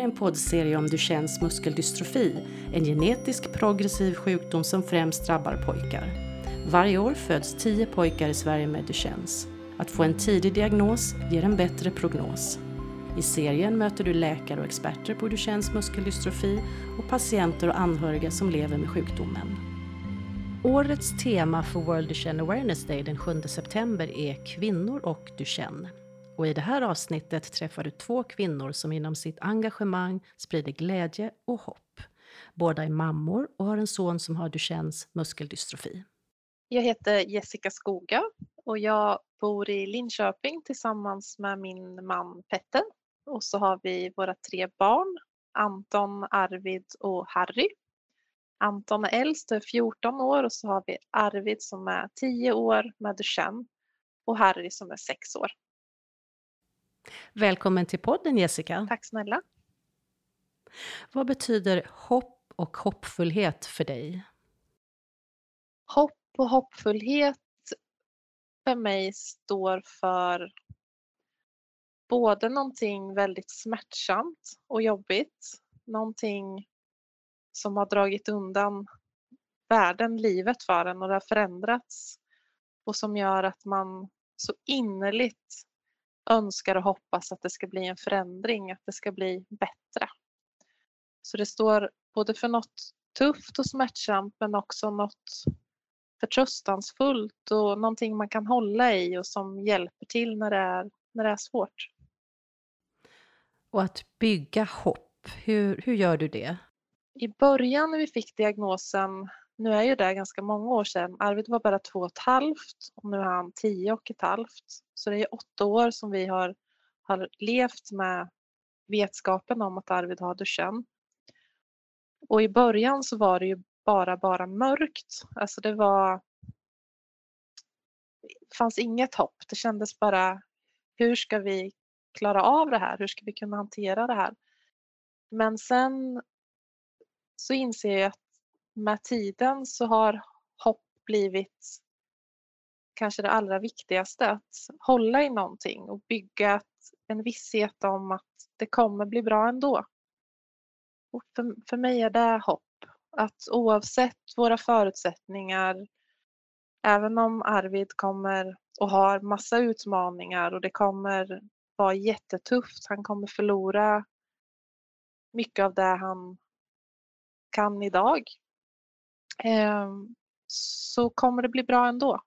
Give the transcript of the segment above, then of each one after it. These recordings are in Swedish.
är en poddserie om Duchennes muskeldystrofi, en genetisk progressiv sjukdom som främst drabbar pojkar. Varje år föds 10 pojkar i Sverige med Duchennes. Att få en tidig diagnos ger en bättre prognos. I serien möter du läkare och experter på Duchennes muskeldystrofi och patienter och anhöriga som lever med sjukdomen. Årets tema för World Duchenne Awareness Day den 7 september är kvinnor och Duchenne. Och i det här avsnittet träffar du två kvinnor som inom sitt engagemang sprider glädje och hopp. Båda är mammor och har en son som har Duchennes muskeldystrofi. Jag heter Jessica Skoga och jag bor i Linköping tillsammans med min man Petter. Och så har vi våra tre barn, Anton, Arvid och Harry. Anton är äldst och är 14 år och så har vi Arvid som är 10 år med Duchenne och Harry som är 6 år. Välkommen till podden Jessica. Tack snälla. Vad betyder hopp och hoppfullhet för dig? Hopp och hoppfullhet för mig står för både någonting väldigt smärtsamt och jobbigt, någonting som har dragit undan världen, livet för en och det har förändrats och som gör att man så innerligt önskar och hoppas att det ska bli en förändring, att det ska bli bättre. Så det står både för något tufft och smärtsamt men också något förtröstansfullt och någonting man kan hålla i och som hjälper till när det är, när det är svårt. Och att bygga hopp, hur, hur gör du det? I början när vi fick diagnosen, nu är ju det ganska många år sedan, Arvid var bara två och ett halvt och nu är han tio och ett halvt. Så det är åtta år som vi har, har levt med vetskapen om att Arvid har duschen. Och i början så var det ju bara, bara mörkt. Alltså det var... Det fanns inget hopp. Det kändes bara, hur ska vi klara av det här? Hur ska vi kunna hantera det här? Men sen så inser jag att med tiden så har hopp blivit kanske det allra viktigaste. Att hålla i någonting och bygga en visshet om att det kommer bli bra ändå. Och för, för mig är det hopp. Att oavsett våra förutsättningar, även om Arvid kommer och har massa utmaningar och det kommer vara jättetufft, han kommer förlora mycket av det han kan idag, eh, så kommer det bli bra ändå.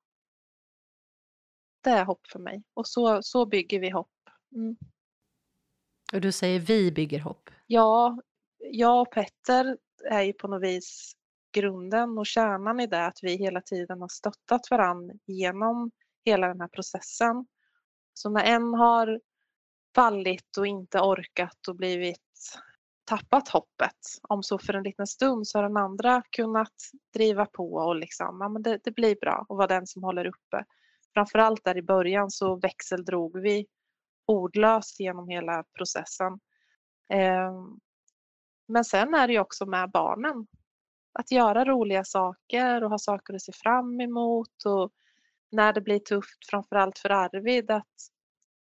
Det är hopp för mig och så, så bygger vi hopp. Mm. Och du säger vi bygger hopp? Ja, jag och Petter är ju på något vis grunden och kärnan i det att vi hela tiden har stöttat varandra genom hela den här processen. Så när en har fallit och inte orkat och blivit tappat hoppet, om så för en liten stund, så har den andra kunnat driva på och liksom, ja men det, det blir bra och vara den som håller uppe. Framförallt där i början så växeldrog vi ordlöst genom hela processen. Ehm, men sen är det ju också med barnen. Att göra roliga saker och ha saker att se fram emot och när det blir tufft, framförallt för Arvid, att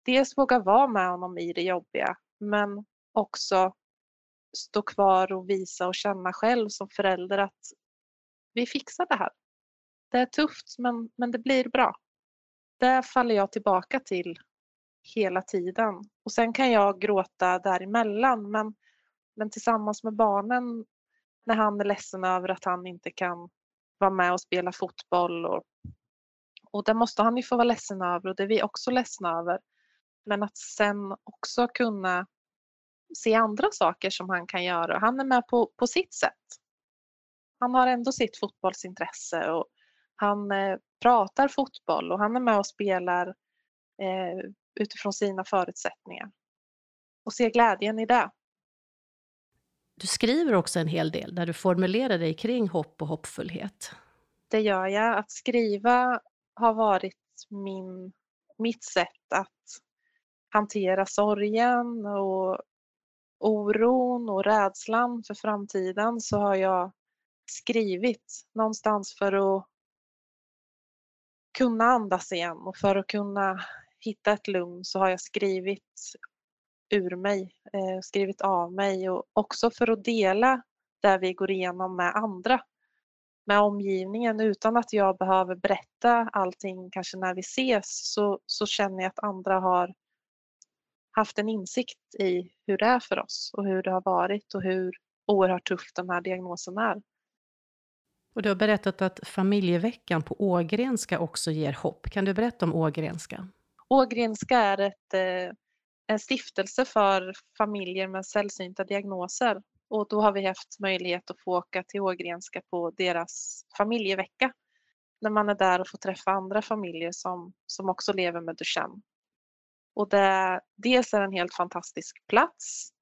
dels våga vara med honom i det jobbiga men också stå kvar och visa och känna själv som förälder att vi fixar det här. Det är tufft men, men det blir bra. Det faller jag tillbaka till hela tiden. Och sen kan jag gråta däremellan men, men tillsammans med barnen när han är ledsen över att han inte kan vara med och spela fotboll och, och det måste han ju få vara ledsen över och det är vi också ledsna över. Men att sen också kunna se andra saker som han kan göra. Han är med på, på sitt sätt. Han har ändå sitt fotbollsintresse och han eh, pratar fotboll och han är med och spelar eh, utifrån sina förutsättningar. Och ser glädjen i det. Du skriver också en hel del där du formulerar dig kring hopp och hoppfullhet. Det gör jag. Att skriva har varit min, mitt sätt att hantera sorgen och oron och rädslan för framtiden så har jag skrivit någonstans för att kunna andas igen och för att kunna hitta ett lugn så har jag skrivit ur mig, eh, skrivit av mig och också för att dela det vi går igenom med andra, med omgivningen utan att jag behöver berätta allting kanske när vi ses så, så känner jag att andra har haft en insikt i hur det är för oss och hur det har varit och hur oerhört tuff den här diagnosen är. Och du har berättat att familjeveckan på Ågrenska också ger hopp. Kan du berätta om Ågrenska? Ågrenska är ett, eh, en stiftelse för familjer med sällsynta diagnoser och då har vi haft möjlighet att få åka till Ågrenska på deras familjevecka. När man är där och får träffa andra familjer som, som också lever med Duchenne. Och det, dels är det en helt fantastisk plats.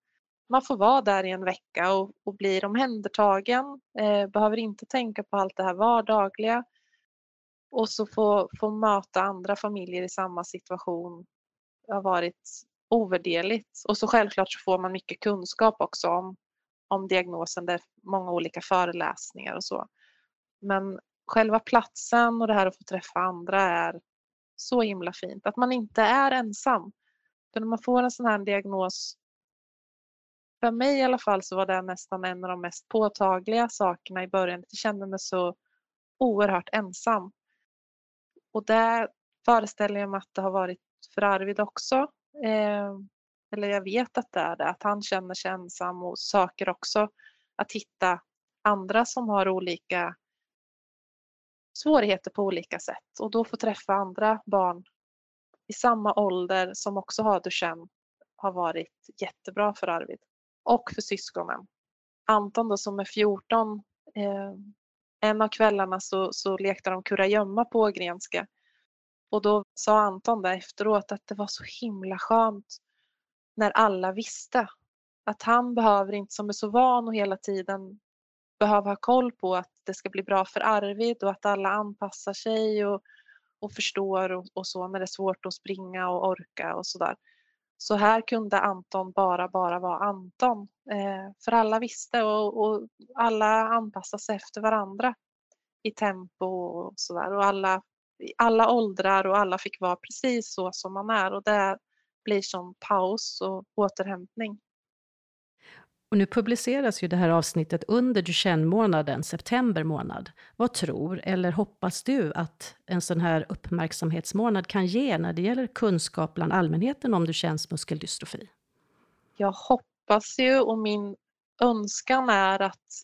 Man får vara där i en vecka och, och blir omhändertagen, eh, behöver inte tänka på allt det här vardagliga. Och så få, få möta andra familjer i samma situation har varit ovärderligt. Och så självklart så får man mycket kunskap också om, om diagnosen. Det är många olika föreläsningar och så. Men själva platsen och det här att få träffa andra är så himla fint. Att man inte är ensam. För när man får en sån här diagnos, för mig i alla fall så var det nästan en av de mest påtagliga sakerna i början. Jag kände mig så oerhört ensam. Och det föreställer jag mig att det har varit för Arvid också. Eh, eller jag vet att det är det, att han känner sig ensam och söker också att hitta andra som har olika svårigheter på olika sätt och då få träffa andra barn i samma ålder som också har Duchenne har varit jättebra för Arvid och för syskonen. Anton då som är 14, eh, en av kvällarna så, så lekte de kurragömma på Ågrenska och då sa Anton där efteråt att det var så himla skönt när alla visste att han behöver inte, som är så van och hela tiden behöva ha koll på att det ska bli bra för Arvid och att alla anpassar sig och, och förstår och, och så när det är svårt att springa och orka och sådär. Så här kunde Anton bara, bara vara Anton. Eh, för alla visste och, och alla anpassade sig efter varandra i tempo och sådär. Och alla, alla åldrar och alla fick vara precis så som man är och det blir som paus och återhämtning. Och nu publiceras ju det här avsnittet under Duchenne-månaden, september månad. Vad tror eller hoppas du att en sån här uppmärksamhetsmånad kan ge när det gäller kunskap bland allmänheten om Duchennes muskeldystrofi? Jag hoppas ju och min önskan är att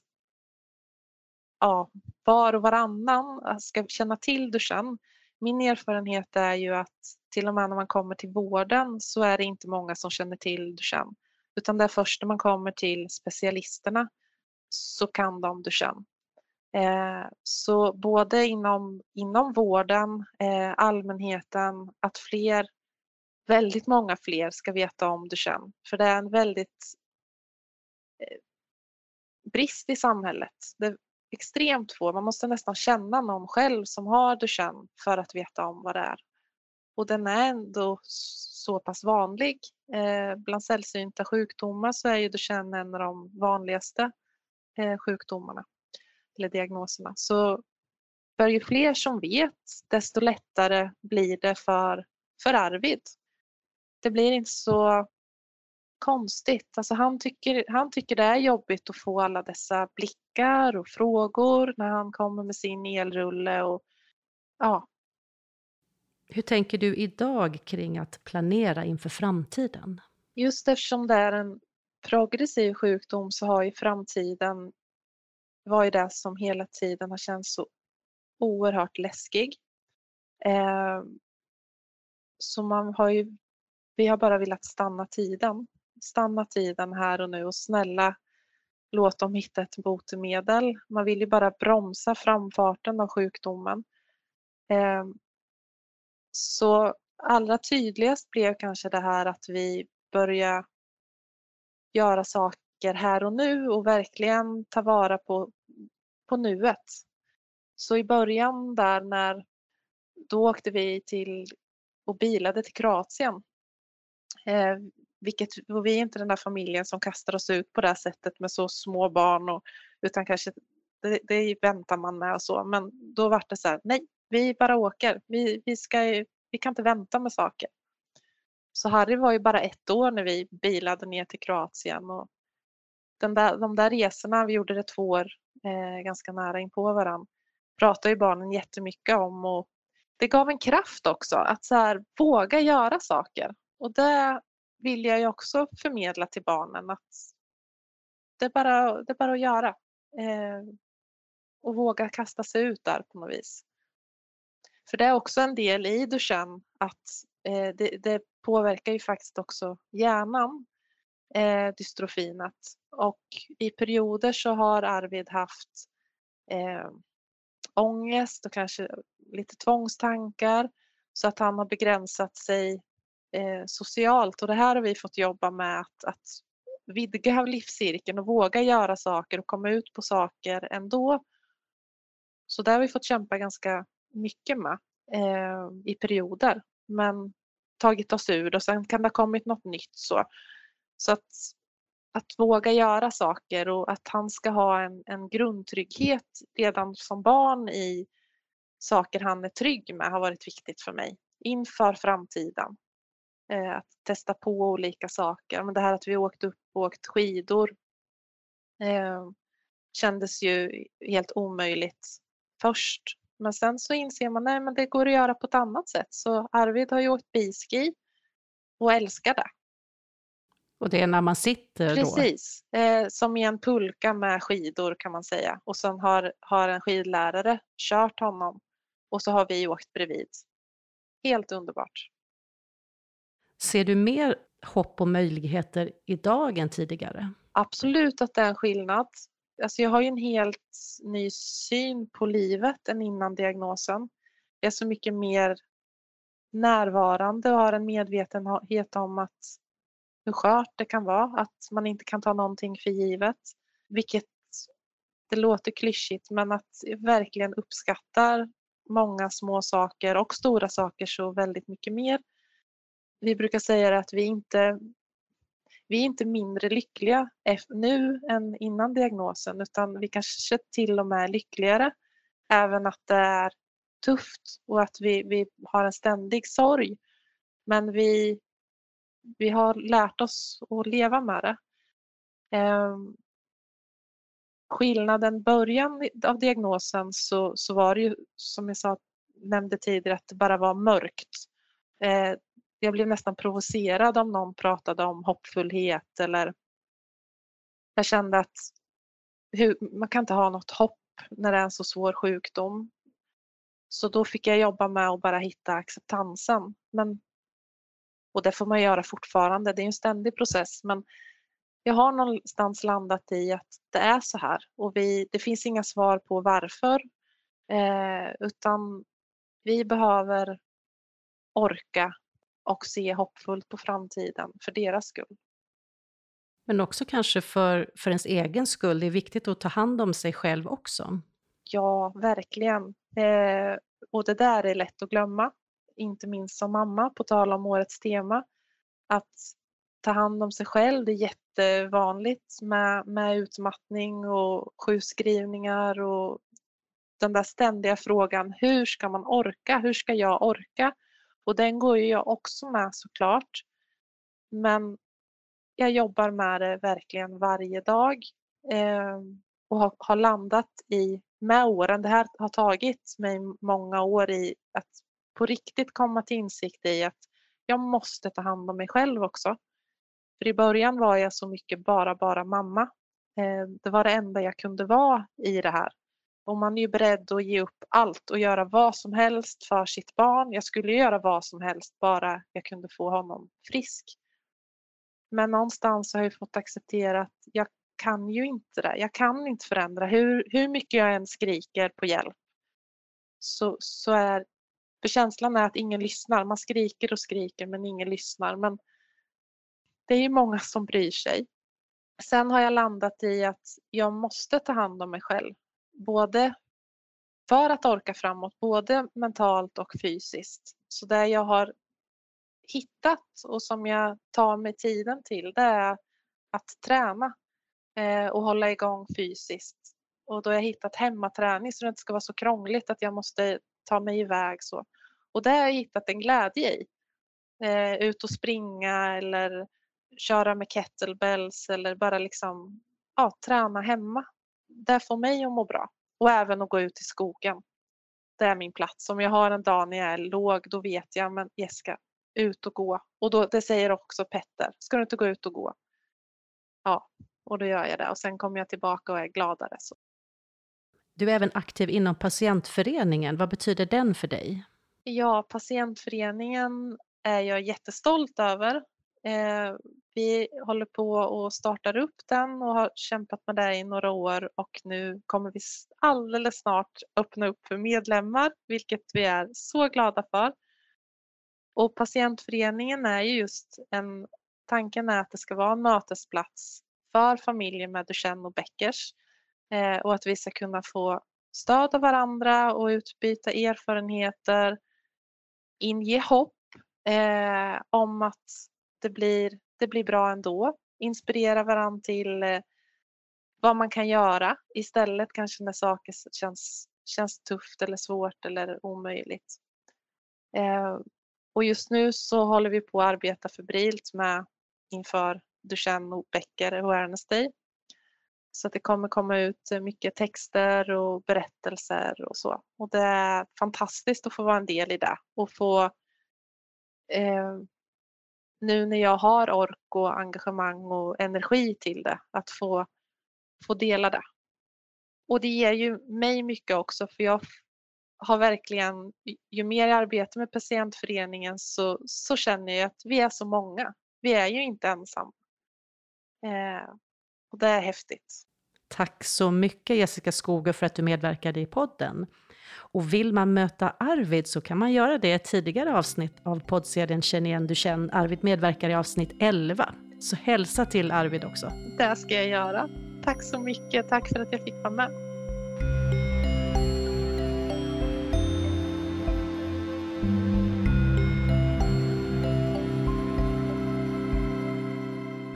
ja, var och varannan ska känna till Duchenne. Min erfarenhet är ju att till och med när man kommer till vården så är det inte många som känner till Duchenne. Utan det är först när man kommer till specialisterna så kan de Duchenne. Eh, så både inom, inom vården, eh, allmänheten, att fler, väldigt många fler ska veta om Duchenne. För det är en väldigt eh, brist i samhället. Det är extremt få, man måste nästan känna någon själv som har Duchenne för att veta om vad det är. Och den är ändå så pass vanlig. Eh, bland sällsynta sjukdomar så är ju Duchenne en av de vanligaste eh, sjukdomarna eller diagnoserna. Så för ju fler som vet desto lättare blir det för, för Arvid. Det blir inte så konstigt. Alltså han, tycker, han tycker det är jobbigt att få alla dessa blickar och frågor när han kommer med sin elrulle. Och, ja, hur tänker du idag kring att planera inför framtiden? Just eftersom det är en progressiv sjukdom så har ju framtiden varit det som hela tiden har känts så oerhört läskig. Eh, så man har ju, vi har bara velat stanna tiden. Stanna tiden här och nu och snälla låt dem hitta ett botemedel. Man vill ju bara bromsa framfarten av sjukdomen. Eh, så allra tydligast blev kanske det här att vi började göra saker här och nu och verkligen ta vara på, på nuet. Så i början där när då åkte vi till och bilade till Kroatien. Eh, vilket, och vi är inte den där familjen som kastar oss ut på det här sättet med så små barn och, utan kanske det, det väntar man med och så men då var det så här, nej vi bara åker. Vi, vi, ska, vi kan inte vänta med saker. Så Harry var ju bara ett år när vi bilade ner till Kroatien och den där, de där resorna, vi gjorde det två år eh, ganska nära in på varandra, pratade ju barnen jättemycket om och det gav en kraft också att så här, våga göra saker. Och det vill jag ju också förmedla till barnen att det är bara, det är bara att göra. Eh, och våga kasta sig ut där på något vis. För det är också en del i duschen att eh, det, det, påverkar ju faktiskt också hjärnan, eh, dystrofinet. Och i perioder så har Arvid haft eh, ångest och kanske lite tvångstankar så att han har begränsat sig eh, socialt och det här har vi fått jobba med att, att vidga livscirkeln och våga göra saker och komma ut på saker ändå. Så där har vi fått kämpa ganska mycket med eh, i perioder men tagit oss ur och sen kan det ha kommit något nytt så. Så att, att våga göra saker och att han ska ha en, en grundtrygghet redan som barn i saker han är trygg med har varit viktigt för mig inför framtiden. Eh, att testa på olika saker. Men det här att vi åkt upp och åkt skidor eh, kändes ju helt omöjligt först. Men sen så inser man att det går att göra på ett annat sätt. Så Arvid har ju åkt biski och älskar det. Och det är när man sitter då? Precis, eh, som i en pulka med skidor kan man säga. Och sen har, har en skidlärare kört honom och så har vi åkt bredvid. Helt underbart. Ser du mer hopp och möjligheter idag än tidigare? Absolut att det är en skillnad. Alltså jag har ju en helt ny syn på livet än innan diagnosen. Jag är så mycket mer närvarande och har en medvetenhet om att hur skört det kan vara, att man inte kan ta någonting för givet. Vilket det låter klyschigt men att jag verkligen uppskattar många små saker och stora saker så väldigt mycket mer. Vi brukar säga att vi inte vi är inte mindre lyckliga nu än innan diagnosen utan vi kanske till och med är lyckligare även att det är tufft och att vi, vi har en ständig sorg. Men vi, vi har lärt oss att leva med det. Eh, skillnaden början av diagnosen så, så var det ju som jag sa, nämnde tidigare att det bara var mörkt. Eh, jag blev nästan provocerad om någon pratade om hoppfullhet eller jag kände att hur, man kan inte ha något hopp när det är en så svår sjukdom. Så då fick jag jobba med att bara hitta acceptansen. Men, och det får man göra fortfarande, det är en ständig process men jag har någonstans landat i att det är så här och vi, det finns inga svar på varför eh, utan vi behöver orka och se hoppfullt på framtiden för deras skull. Men också kanske för, för ens egen skull, det är viktigt att ta hand om sig själv också. Ja, verkligen. Eh, och det där är lätt att glömma, inte minst som mamma, på tal om årets tema. Att ta hand om sig själv, det är jättevanligt med, med utmattning och sjukskrivningar och den där ständiga frågan, hur ska man orka? Hur ska jag orka? Och den går ju jag också med såklart. Men jag jobbar med det verkligen varje dag eh, och har, har, landat i, med åren, det här har tagit mig många år i att på riktigt komma till insikt i att jag måste ta hand om mig själv också. För i början var jag så mycket bara, bara mamma. Eh, det var det enda jag kunde vara i det här. Och man är ju beredd att ge upp allt och göra vad som helst för sitt barn. Jag skulle göra vad som helst bara jag kunde få honom frisk. Men någonstans har jag fått acceptera att jag kan ju inte det. Jag kan inte förändra. Hur, hur mycket jag än skriker på hjälp så, så är för känslan är att ingen lyssnar. Man skriker och skriker men ingen lyssnar. Men det är ju många som bryr sig. Sen har jag landat i att jag måste ta hand om mig själv både för att orka framåt, både mentalt och fysiskt. Så det jag har hittat och som jag tar mig tiden till det är att träna eh, och hålla igång fysiskt. Och då har jag hittat hemmaträning så det inte ska vara så krångligt att jag måste ta mig iväg så. Och det har jag hittat en glädje i. Eh, ut och springa eller köra med kettlebells eller bara liksom ja, träna hemma. Det får mig att må bra. Och även att gå ut i skogen. Det är min plats. Om jag har en dag när jag är låg då vet jag, men Jessica, ut och gå. Och då, det säger också Petter, ska du inte gå ut och gå? Ja, och då gör jag det och sen kommer jag tillbaka och är gladare. Så. Du är även aktiv inom patientföreningen. Vad betyder den för dig? Ja, patientföreningen är jag jättestolt över. Eh, vi håller på och startar upp den och har kämpat med det i några år och nu kommer vi alldeles snart öppna upp för medlemmar, vilket vi är så glada för. Och patientföreningen är ju just en, tanken är att det ska vara en mötesplats för familjer med Duchenne och Beckers eh, och att vi ska kunna få stöd av varandra och utbyta erfarenheter, inge hopp eh, om att det blir, det blir bra ändå, inspirera varandra till eh, vad man kan göra istället kanske när saker känns, känns tufft eller svårt eller omöjligt. Eh, och just nu så håller vi på att arbeta febrilt med inför Duchenne och Becker Awareness Day. Så att det kommer komma ut mycket texter och berättelser och så. Och det är fantastiskt att få vara en del i det och få eh, nu när jag har ork och engagemang och energi till det, att få, få dela det. Och det ger ju mig mycket också för jag har verkligen, ju mer jag arbetar med patientföreningen så, så känner jag att vi är så många. Vi är ju inte ensamma. Eh, och det är häftigt. Tack så mycket Jessica Skoger för att du medverkade i podden. Och vill man möta Arvid så kan man göra det i ett tidigare avsnitt av poddserien Känn igen du känn. Arvid medverkar i avsnitt 11. Så hälsa till Arvid också. Det ska jag göra. Tack så mycket. Tack för att jag fick vara med.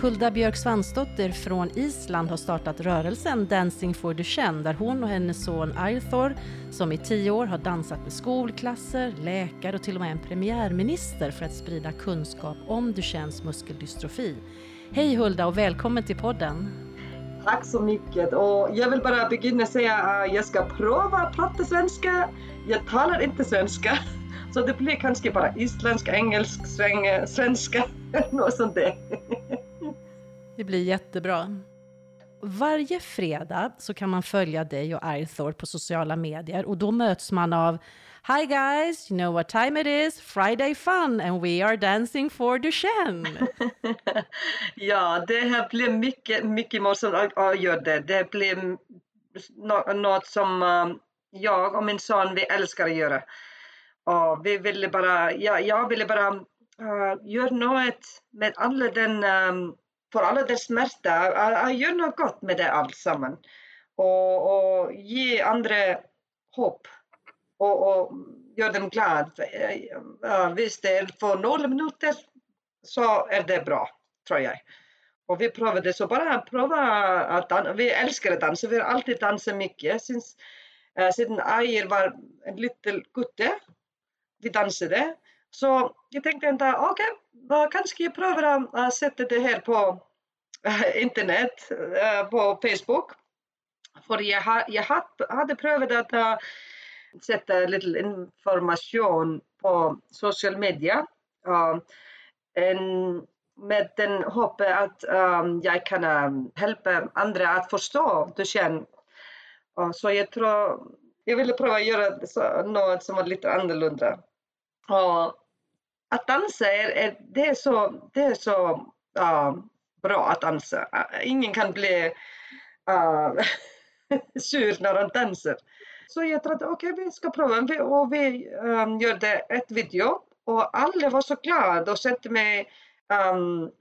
Hulda Björk Svansdotter från Island har startat rörelsen Dancing for Duchenne där hon och hennes son Arthur, som i tio år har dansat med skolklasser, läkare och till och med en premiärminister för att sprida kunskap om Duchennes muskeldystrofi. Hej Hulda och välkommen till podden! Tack så mycket och jag vill bara börja säga att jag ska prova att prata svenska. Jag talar inte svenska så det blir kanske bara isländska, engelska, svenska, något sånt där. Det blir jättebra. Varje fredag så kan man följa dig och Arthur på sociala medier och då möts man av Hi guys, you know what time it is? Friday fun and we are dancing for Duchenne. ja, det här blev mycket, mycket mer som gör det. Det blev något som eh, jag och min son vi älskar att göra. Och vi ville bara, ja, jag ville bara uh, göra något med alla den um, för alla dess smärta, att göra något gott med det alltsammans. Och, och ge andra hopp och, och göra dem glada. Ja, visst, det är för några minuter så är det bra, tror jag. Och vi provade så bara prova att dansa. Vi älskar att dansa, vi har alltid dansat mycket. Sen, äh, eh, sedan Ajer var en liten gutte, vi dansade. Så jag tänkte inte, okej, okay, kanske jag prövar att sätta det här på eh, internet, eh, på Facebook. För jag, jag hade prövat att eh, sätta lite information på social media. Med den hoppet att jag kan hjälpa andra att förstå Duchenne. Så jag tror, jag ville prova att göra något som var lite annorlunda. Och att dansa är, är, det är så, det är så uh, bra att dansa. Ingen kan bli uh, sur när de dansar. Så jag tänkte, okej, okay, vi ska prova och vi um, gjorde ett video och alla var så glada och sände mig um,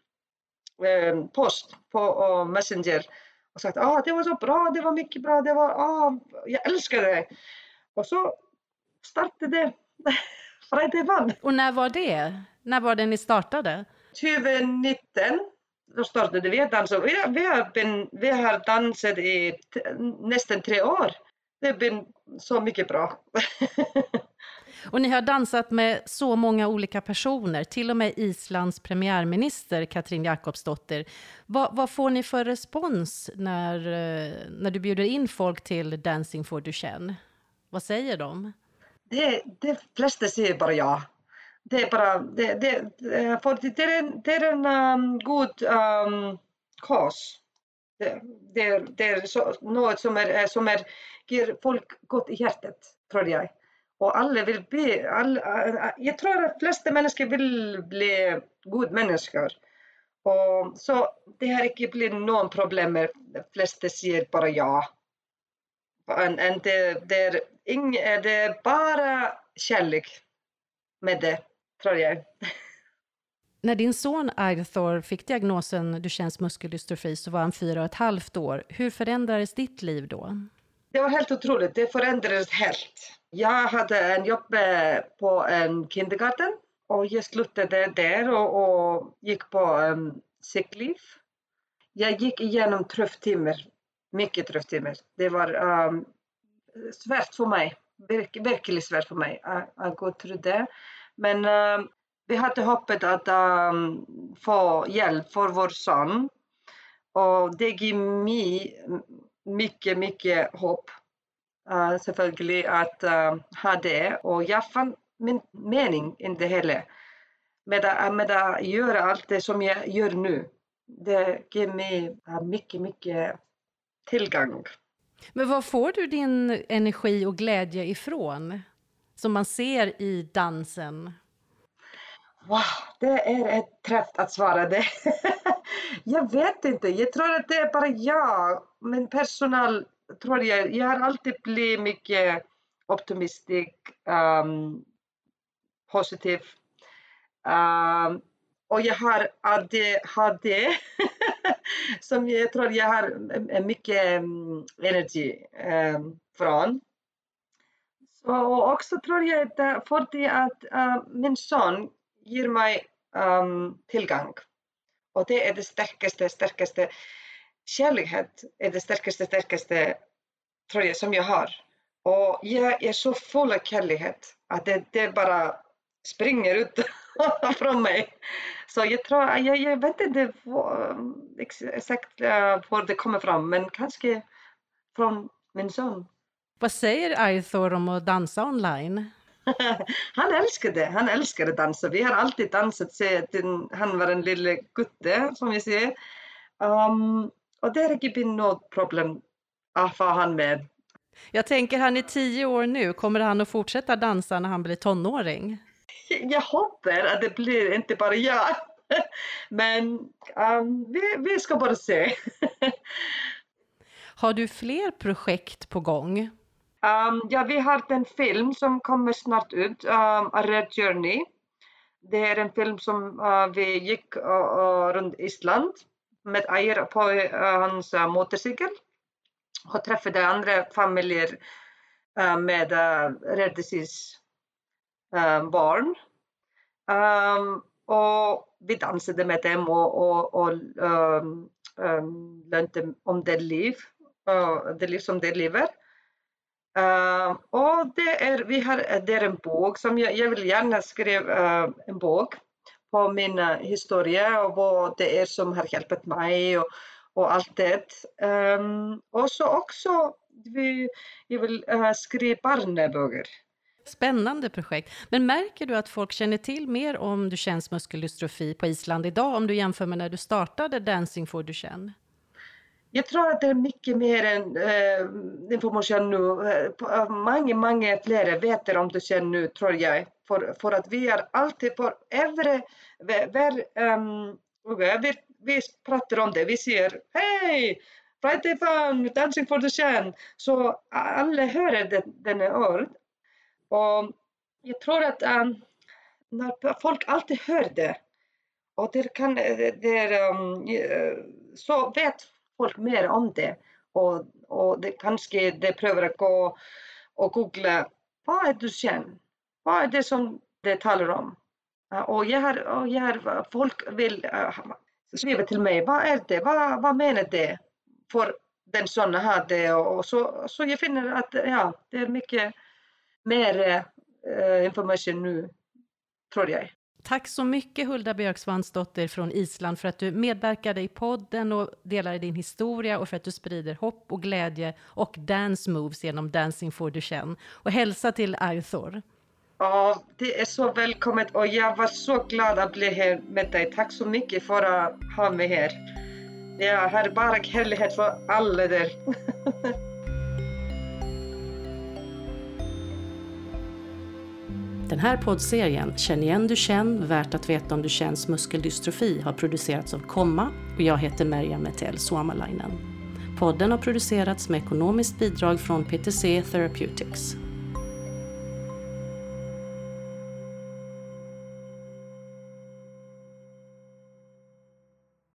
um, post på uh, Messenger och sa att ah, det var så bra, det var mycket bra, det var, ah, jag älskar det. Och så startade det Friday Fun. Och när var det? När var det ni startade? 2019 då startade vi att dansa. Vi, vi, har, been, vi har dansat i nästan tre år. Det har blivit så mycket bra. Och ni har dansat med så många olika personer, till och med Islands premiärminister Katrin Jakobsdotter. Vad, vad får ni för respons när, eh, när du bjuder in folk till Dancing for Duchenne? Vad säger de? Det, de flesta säger bara ja. Det är bara, det, det, för det är en, det är en um, god um, cause. Det, det, det är så, något som, är, eh, som är, ger folk gott i hjärtat, tror jag. Och alla vill bli, alla, eh, eh, jag tror att de flesta människor vill bli goda människor. Och så det har inte blivit någon problem med, de flesta säger bara ja. En, en det, det, är det är bara kärlek med det, tror jag. När din son Arthur fick diagnosen Duchennes muskeldystrofi så var han fyra och ett halvt år. Hur förändrades ditt liv då? Det var helt otroligt. Det förändrades helt. Jag hade en jobb eh, på en kindergarten och jag slutade där och, och gick på um, sick leave. Jag gick igenom timmar, mycket timmar. Det var um, svårt för mig, Verk, verkligen svårt för mig att, att gå through det. Men uh, vi hade hoppet att um, få hjälp för vår son och det gav mig mycket, mycket hopp uh, selvfølgelig att uh, ha det. Och jag fann min mening i det hela. Med att, med att göra allt det som jag gör nu. Det ger mig mycket, mycket tillgång. Men var får du din energi och glädje ifrån? Som man ser i dansen? Wow, det är ett träff att svara det. jag vet inte. Jag tror att det är bara jag, min personal tror jag, jag har alltid blivit mycket optimistisk, um, positiv. Um, och jag har ADHD, som jag tror jag har eh, eh, mycket mm, energi eh, från. Så också tror jag att för det att min son ger mig tillgång. Och det är det starkaste, starkaste kärlighet är det starkaste, starkaste tror jag som jag har. Och jag är så full av kärlighet att det, det bara springer ut från mig. Så jag tror, jag, jag vet inte exakt var det kommer fram, men kanske från min son. Vad säger Arthur om att dansa online? han älskar det. Han älskar att dansa. Vi har alltid dansat sedan han var en liten gutte, som vi säger. Um, och det har inte blivit något problem få han med. Jag tänker, han är tio år nu. Kommer han att fortsätta dansa när han blir tonåring? Jag hoppas att det blir inte bara jag. Men um, vi, vi ska bara se. Har du fler projekt på gång? Um, ja, vi har en film som kommer snart ut, um, A Red Journey. Det är en film som uh, vi gick uh, uh, runt Island med Air på hans motorcykel och träffade andra familjer med rare disease Eh, barn. Um, och vi dansade med dem och, och, och um, um, lärde om det liv, uh, det liv som de lever. Uh, och det är, vi har, det är en bok som jag, jag vill gärna skriva uh, en bok på min historia och vad det är som har hjälpt mig och, och allt det. Um, och så också vi, jag vill uh, skriva barnböcker. Spännande projekt. Men märker du att folk känner till mer om Duchennes muskeldystrofi på Island idag om du jämför med när du startade Dancing for Duchenne? Jag tror att det är mycket mer än eh, information nu. Eh, många, många fler vet om Duchenne nu, tror jag. För, för att vi är alltid på övre... Um, vi, vi pratar om det, vi säger hej! Friday fun, dancing for Duchenne. Så alla hör den, den ord. Och jag tror att um, när folk alltid hör det och det kan, eh, det, um, så vet folk mer om det och, och det, kanske de prövar att gå och googla vad är Duchenne? Vad är det som det talar om? Och jag har, och jag har, folk vill uh, skriva till mig, vad är det? Vad, vad menar det? För den som har det och så, så jag finner att ja, det är mycket mer uh, information nu, tror jag. Tack så mycket Hulda Björksvansdotter från Island för att du medverkade i podden och delade din historia och för att du sprider hopp och glädje och dance moves genom Dancing for Duchenne. Och hälsa till Arthur. Ja, det är så välkommet och jag var så glad att bli här med dig. Tack så mycket för att ha mig här. Jag har bara kärlek för alla där. Den här poddserien Känn igen Duchenne, värt att veta om Duchennes muskeldystrofi har producerats av Komma och jag heter Merja Metell Suomalainen. Podden har producerats med ekonomiskt bidrag från PTC Therapeutics.